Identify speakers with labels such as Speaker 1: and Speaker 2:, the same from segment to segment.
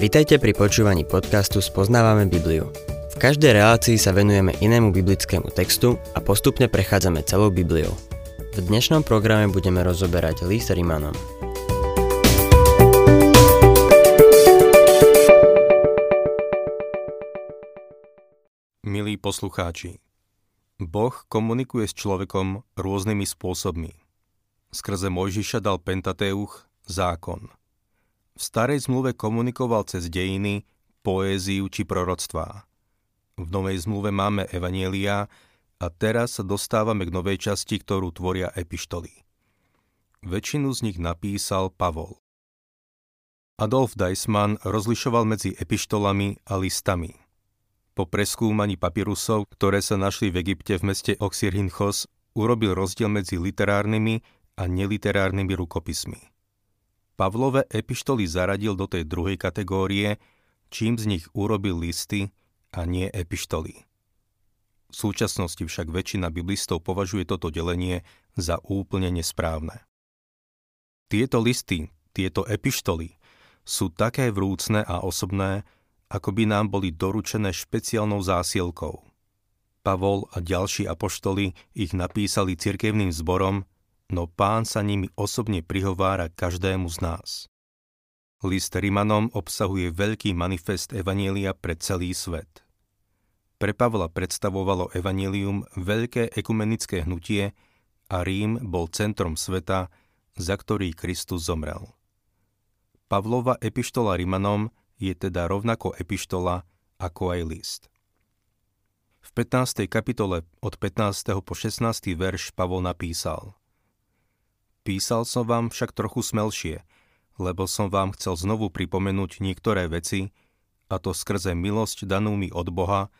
Speaker 1: Vitajte pri počúvaní podcastu Spoznávame Bibliu. V každej relácii sa venujeme inému biblickému textu a postupne prechádzame celou Bibliou. V dnešnom programe budeme rozoberať list Rimanom.
Speaker 2: Milí poslucháči, Boh komunikuje s človekom rôznymi spôsobmi. Skrze Mojžiša dal Pentateuch, zákon. V starej zmluve komunikoval cez dejiny, poéziu či proroctvá. V novej zmluve máme evanielia a teraz sa dostávame k novej časti, ktorú tvoria epištoly. Väčšinu z nich napísal Pavol. Adolf Deismann rozlišoval medzi epištolami a listami – po preskúmaní papirusov, ktoré sa našli v Egypte v meste Oxirhinchos, urobil rozdiel medzi literárnymi a neliterárnymi rukopismi. Pavlové epištoly zaradil do tej druhej kategórie, čím z nich urobil listy a nie epištoly. V súčasnosti však väčšina biblistov považuje toto delenie za úplne nesprávne. Tieto listy, tieto epištoly sú také vrúcne a osobné, ako by nám boli doručené špeciálnou zásielkou. Pavol a ďalší apoštoli ich napísali cirkevným zborom, no pán sa nimi osobne prihovára každému z nás. List Rimanom obsahuje veľký manifest Evanielia pre celý svet. Pre Pavla predstavovalo Evangelium veľké ekumenické hnutie a Rím bol centrom sveta, za ktorý Kristus zomrel. Pavlova epištola Rimanom je teda rovnako epištola ako aj list. V 15. kapitole od 15. po 16. verš Pavol napísal Písal som vám však trochu smelšie, lebo som vám chcel znovu pripomenúť niektoré veci, a to skrze milosť danú mi od Boha,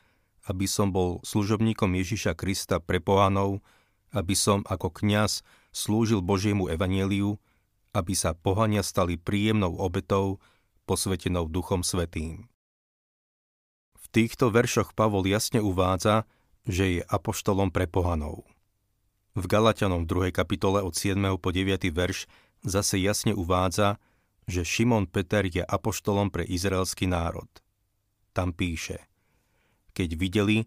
Speaker 2: aby som bol služobníkom Ježiša Krista pre pohanov, aby som ako kňaz slúžil Božiemu evanieliu, aby sa pohania stali príjemnou obetou, posvetenou Duchom Svetým. V týchto veršoch Pavol jasne uvádza, že je apoštolom pre pohanov. V Galatianom 2. kapitole od 7. po 9. verš zase jasne uvádza, že Šimon Peter je apoštolom pre izraelský národ. Tam píše, keď videli,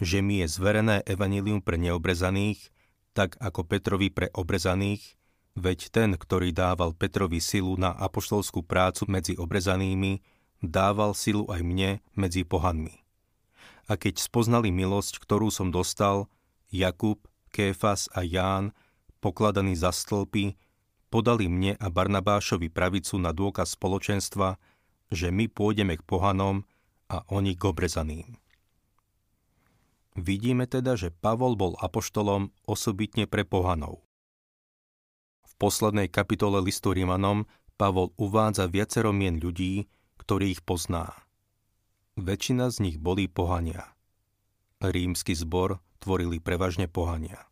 Speaker 2: že mi je zverené evanilium pre neobrezaných, tak ako Petrovi pre obrezaných, Veď ten, ktorý dával Petrovi silu na apoštolskú prácu medzi obrezanými, dával silu aj mne medzi pohanmi. A keď spoznali milosť, ktorú som dostal, Jakub, Kéfas a Ján, pokladaní za stĺpy, podali mne a Barnabášovi pravicu na dôkaz spoločenstva, že my pôjdeme k pohanom a oni k obrezaným. Vidíme teda, že Pavol bol apoštolom osobitne pre pohanov poslednej kapitole listu Rímanom Pavol uvádza viacero mien ľudí, ktorých pozná. Väčšina z nich boli pohania. Rímsky zbor tvorili prevažne pohania.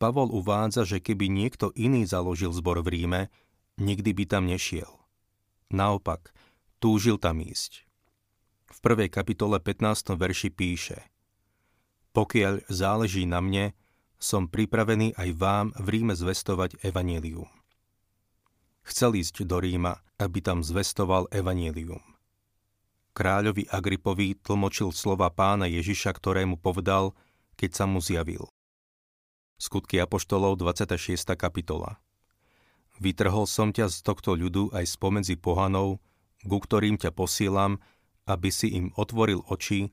Speaker 2: Pavol uvádza, že keby niekto iný založil zbor v Ríme, nikdy by tam nešiel. Naopak, túžil tam ísť. V prvej kapitole 15. verši píše Pokiaľ záleží na mne, som pripravený aj vám v Ríme zvestovať evanílium. Chcel ísť do Ríma, aby tam zvestoval evanílium. Kráľovi Agripovi tlmočil slova pána Ježiša, ktorému povedal, keď sa mu zjavil. Skutky Apoštolov 26. kapitola Vytrhol som ťa z tohto ľudu aj spomedzi pohanov, ku ktorým ťa posielam, aby si im otvoril oči,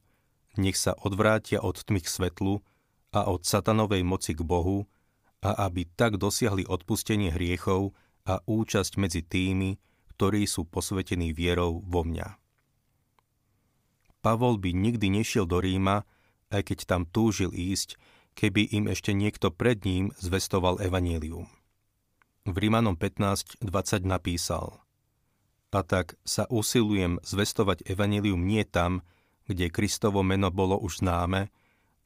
Speaker 2: nech sa odvrátia od tmy k svetlu, a od satanovej moci k Bohu a aby tak dosiahli odpustenie hriechov a účasť medzi tými, ktorí sú posvetení vierou vo mňa. Pavol by nikdy nešiel do Ríma, aj keď tam túžil ísť, keby im ešte niekto pred ním zvestoval evanílium. V Rímanom 15.20 napísal A tak sa usilujem zvestovať evanílium nie tam, kde Kristovo meno bolo už známe,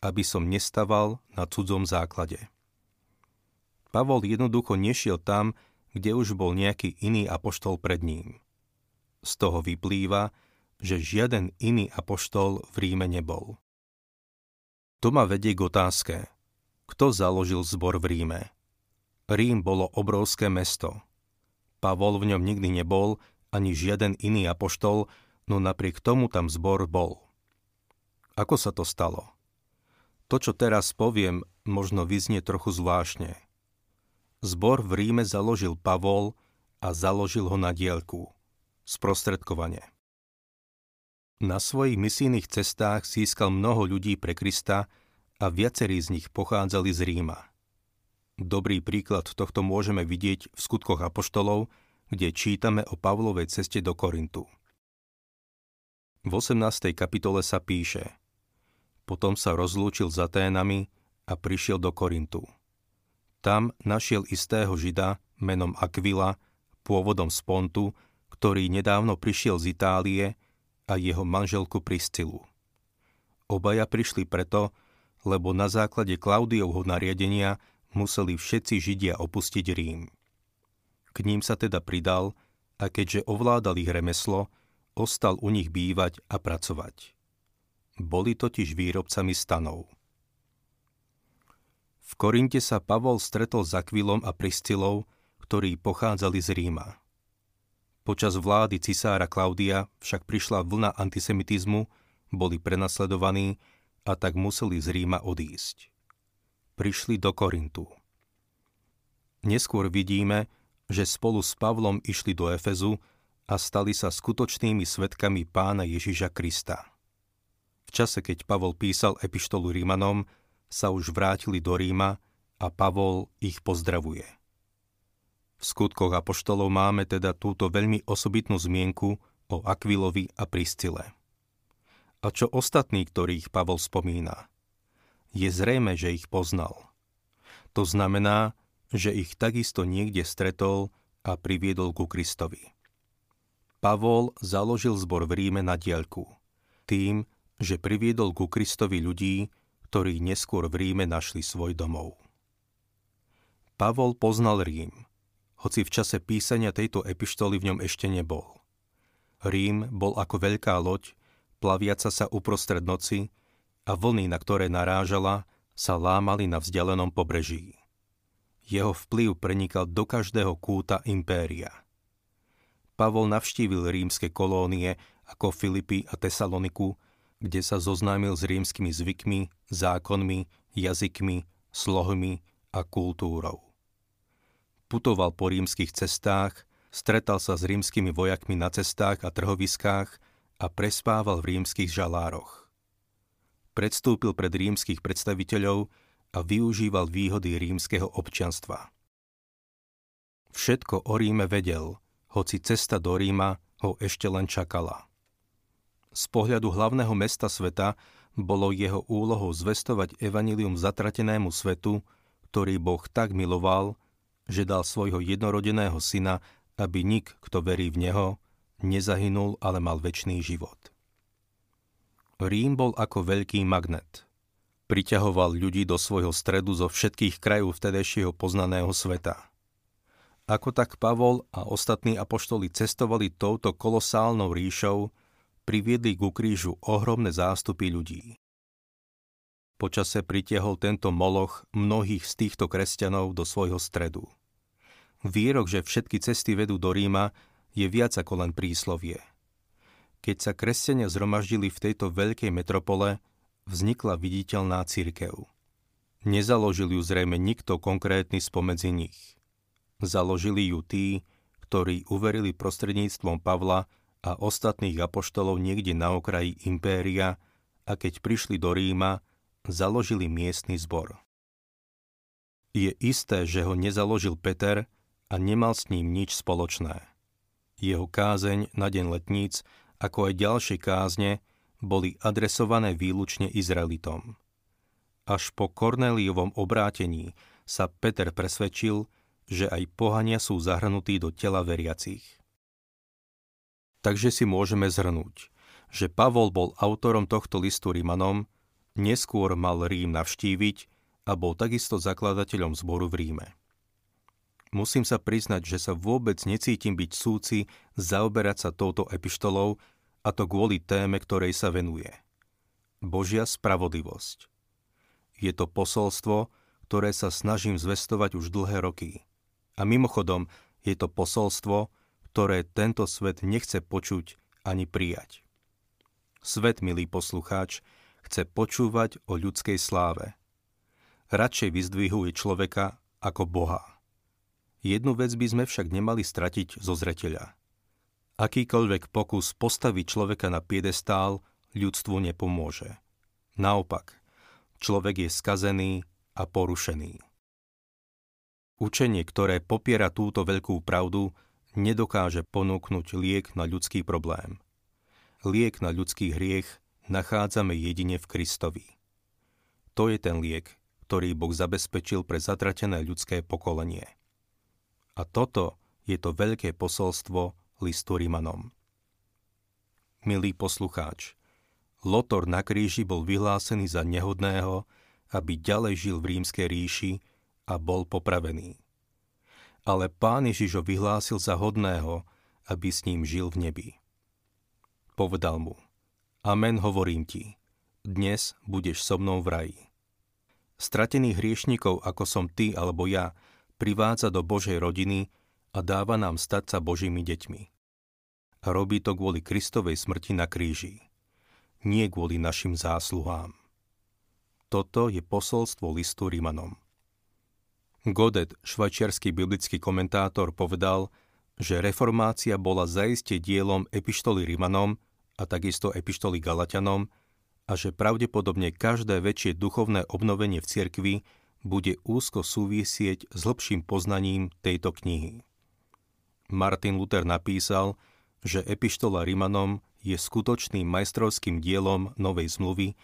Speaker 2: aby som nestaval na cudzom základe. Pavol jednoducho nešiel tam, kde už bol nejaký iný apoštol pred ním. Z toho vyplýva, že žiaden iný apoštol v Ríme nebol. To ma vedie k otázke. Kto založil zbor v Ríme? Rím bolo obrovské mesto. Pavol v ňom nikdy nebol ani žiaden iný apoštol, no napriek tomu tam zbor bol. Ako sa to stalo? To, čo teraz poviem, možno vyznie trochu zvláštne. Zbor v Ríme založil Pavol a založil ho na dielku. Sprostredkovanie. Na svojich misijných cestách získal mnoho ľudí pre Krista a viacerí z nich pochádzali z Ríma. Dobrý príklad tohto môžeme vidieť v skutkoch apoštolov, kde čítame o Pavlovej ceste do Korintu. V 18. kapitole sa píše Potom sa rozlúčil s Aténami a prišiel do Korintu. Tam našiel istého žida menom Aquila, pôvodom z Pontu, ktorý nedávno prišiel z Itálie a jeho manželku Priscilu. Obaja prišli preto, lebo na základe Klaudiovho nariadenia museli všetci Židia opustiť Rím. K ním sa teda pridal a keďže ovládal ich remeslo, ostal u nich bývať a pracovať. Boli totiž výrobcami stanov. V Korinte sa Pavol stretol s Akvilom a Priscilou, ktorí pochádzali z Ríma. Počas vlády cisára Klaudia však prišla vlna antisemitizmu, boli prenasledovaní a tak museli z Ríma odísť. Prišli do Korintu. Neskôr vidíme, že spolu s Pavlom išli do Efezu a stali sa skutočnými svetkami pána Ježiša Krista. V čase, keď Pavol písal epištolu Rímanom, sa už vrátili do Ríma a Pavol ich pozdravuje. V skutkoch apoštolov máme teda túto veľmi osobitnú zmienku o Akvilovi a Priscile. A čo ostatní, ktorých Pavol spomína? Je zrejme, že ich poznal. To znamená, že ich takisto niekde stretol a priviedol ku Kristovi. Pavol založil zbor v Ríme na diaľku, tým, že priviedol ku Kristovi ľudí, ktorí neskôr v Ríme našli svoj domov. Pavol poznal Rím, hoci v čase písania tejto epištoly v ňom ešte nebol. Rím bol ako veľká loď, plaviaca sa uprostred noci a vlny, na ktoré narážala, sa lámali na vzdialenom pobreží. Jeho vplyv prenikal do každého kúta impéria – Pavol navštívil rímske kolónie ako Filipy a Tesaloniku, kde sa zoznámil s rímskymi zvykmi, zákonmi, jazykmi, slohmi a kultúrou. Putoval po rímskych cestách, stretal sa s rímskymi vojakmi na cestách a trhoviskách a prespával v rímskych žalároch. Predstúpil pred rímskych predstaviteľov a využíval výhody rímskeho občianstva. Všetko o Ríme vedel – hoci cesta do Ríma ho ešte len čakala. Z pohľadu hlavného mesta sveta bolo jeho úlohou zvestovať evanilium zatratenému svetu, ktorý Boh tak miloval, že dal svojho jednorodeného syna, aby nik, kto verí v Neho, nezahynul, ale mal väčší život. Rím bol ako veľký magnet. Priťahoval ľudí do svojho stredu zo všetkých krajov vtedejšieho poznaného sveta – ako tak Pavol a ostatní apoštoli cestovali touto kolosálnou ríšou, priviedli ku krížu ohromné zástupy ľudí. Počase pritiahol tento moloch mnohých z týchto kresťanov do svojho stredu. Výrok, že všetky cesty vedú do Ríma, je viac ako len príslovie. Keď sa kresťania zhromaždili v tejto veľkej metropole, vznikla viditeľná církev. Nezaložil ju zrejme nikto konkrétny spomedzi nich – Založili ju tí, ktorí uverili prostredníctvom Pavla a ostatných apoštolov niekde na okraji impéria a keď prišli do Ríma, založili miestny zbor. Je isté, že ho nezaložil Peter a nemal s ním nič spoločné. Jeho kázeň na deň letníc, ako aj ďalšie kázne, boli adresované výlučne Izraelitom. Až po Korneliovom obrátení sa Peter presvedčil, že aj pohania sú zahrnutí do tela veriacich. Takže si môžeme zhrnúť, že Pavol bol autorom tohto listu Rímanom, neskôr mal Rím navštíviť a bol takisto zakladateľom zboru v Ríme. Musím sa priznať, že sa vôbec necítim byť súci zaoberať sa touto epištolou, a to kvôli téme, ktorej sa venuje. Božia spravodlivosť. Je to posolstvo, ktoré sa snažím zvestovať už dlhé roky. A mimochodom, je to posolstvo, ktoré tento svet nechce počuť ani prijať. Svet, milý poslucháč, chce počúvať o ľudskej sláve. Radšej vyzdvihuje človeka ako Boha. Jednu vec by sme však nemali stratiť zo zreteľa. Akýkoľvek pokus postaviť človeka na piedestál ľudstvu nepomôže. Naopak, človek je skazený a porušený. Učenie, ktoré popiera túto veľkú pravdu, nedokáže ponúknuť liek na ľudský problém. Liek na ľudský hriech nachádzame jedine v Kristovi. To je ten liek, ktorý Boh zabezpečil pre zatratené ľudské pokolenie. A toto je to veľké posolstvo listu Rimanom. Milý poslucháč, Lotor na kríži bol vyhlásený za nehodného, aby ďalej žil v rímskej ríši a bol popravený. Ale pán Ježiš ho vyhlásil za hodného, aby s ním žil v nebi. Povedal mu, Amen hovorím ti, dnes budeš so mnou v raji. Stratených hriešnikov, ako som ty alebo ja, privádza do Božej rodiny a dáva nám stať sa Božími deťmi. A robí to kvôli Kristovej smrti na kríži, nie kvôli našim zásluhám. Toto je posolstvo listu Rimanom. Godet, švajčiarsky biblický komentátor, povedal, že reformácia bola zaiste dielom epištoly Rimanom a takisto epištoly Galatianom a že pravdepodobne každé väčšie duchovné obnovenie v cirkvi bude úzko súvisieť s hlbším poznaním tejto knihy. Martin Luther napísal, že epištola Rimanom je skutočným majstrovským dielom Novej zmluvy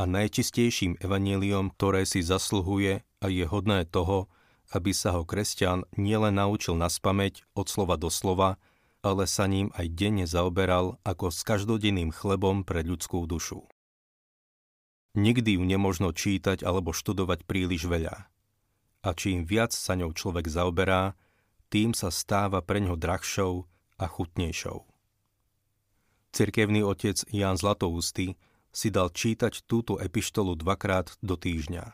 Speaker 2: a najčistejším evaneliom, ktoré si zasluhuje a je hodné toho, aby sa ho kresťan nielen naučil na spameť od slova do slova, ale sa ním aj denne zaoberal ako s každodenným chlebom pre ľudskú dušu. Nikdy ju nemožno čítať alebo študovať príliš veľa. A čím viac sa ňou človek zaoberá, tým sa stáva pre ňo drahšou a chutnejšou. Cirkevný otec Jan Zlatoústy si dal čítať túto epištolu dvakrát do týždňa.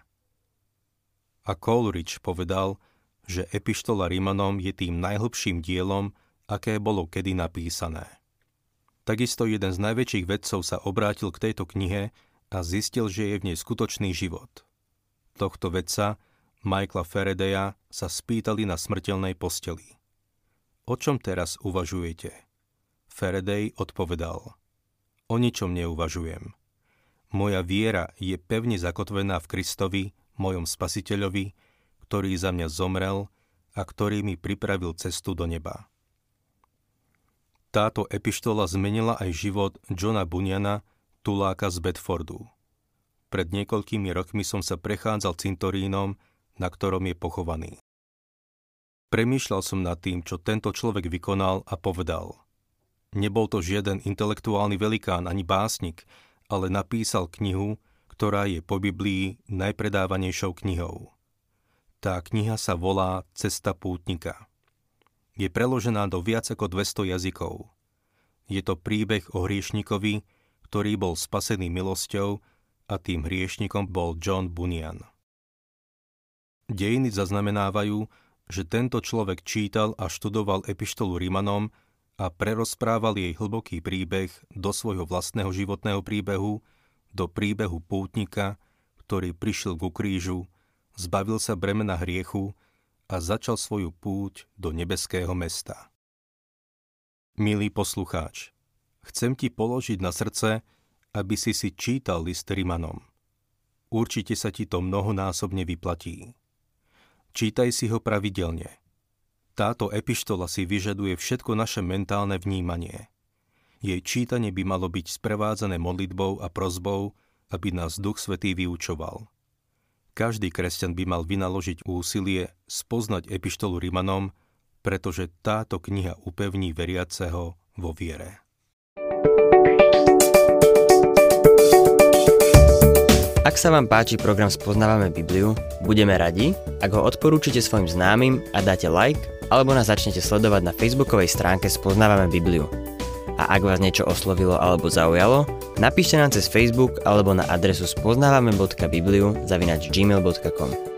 Speaker 2: A Coleridge povedal, že epištola Rímanom je tým najhlbším dielom, aké bolo kedy napísané. Takisto jeden z najväčších vedcov sa obrátil k tejto knihe a zistil, že je v nej skutočný život. Tohto vedca, Michaela Faradaya, sa spýtali na smrteľnej posteli. O čom teraz uvažujete? Faraday odpovedal. O ničom neuvažujem. Moja viera je pevne zakotvená v Kristovi, mojom spasiteľovi, ktorý za mňa zomrel a ktorý mi pripravil cestu do neba. Táto epištola zmenila aj život Johna Bunyana, tuláka z Bedfordu. Pred niekoľkými rokmi som sa prechádzal cintorínom, na ktorom je pochovaný. Premýšľal som nad tým, čo tento človek vykonal a povedal. Nebol to žiaden intelektuálny velikán ani básnik, ale napísal knihu, ktorá je po Biblii najpredávanejšou knihou. Tá kniha sa volá Cesta pútnika. Je preložená do viac ako 200 jazykov. Je to príbeh o hriešnikovi, ktorý bol spasený milosťou a tým hriešnikom bol John Bunyan. Dejiny zaznamenávajú, že tento človek čítal a študoval epištolu Rimanom a prerozprával jej hlboký príbeh do svojho vlastného životného príbehu, do príbehu pútnika, ktorý prišiel ku krížu, zbavil sa bremena hriechu a začal svoju púť do nebeského mesta. Milý poslucháč, chcem ti položiť na srdce, aby si si čítal list Rimanom. Určite sa ti to mnohonásobne vyplatí. Čítaj si ho pravidelne. Táto epištola si vyžaduje všetko naše mentálne vnímanie. Jej čítanie by malo byť sprevádzané modlitbou a prozbou, aby nás Duch Svetý vyučoval. Každý kresťan by mal vynaložiť úsilie spoznať epištolu Rimanom, pretože táto kniha upevní veriaceho vo viere.
Speaker 1: Ak sa vám páči program Spoznávame Bibliu, budeme radi, ak ho odporúčite svojim známym a dáte like, alebo nás začnete sledovať na facebookovej stránke Spoznávame Bibliu. A ak vás niečo oslovilo alebo zaujalo, napíšte nám cez Facebook alebo na adresu spoznávame.bibliu zavinač gmail.com.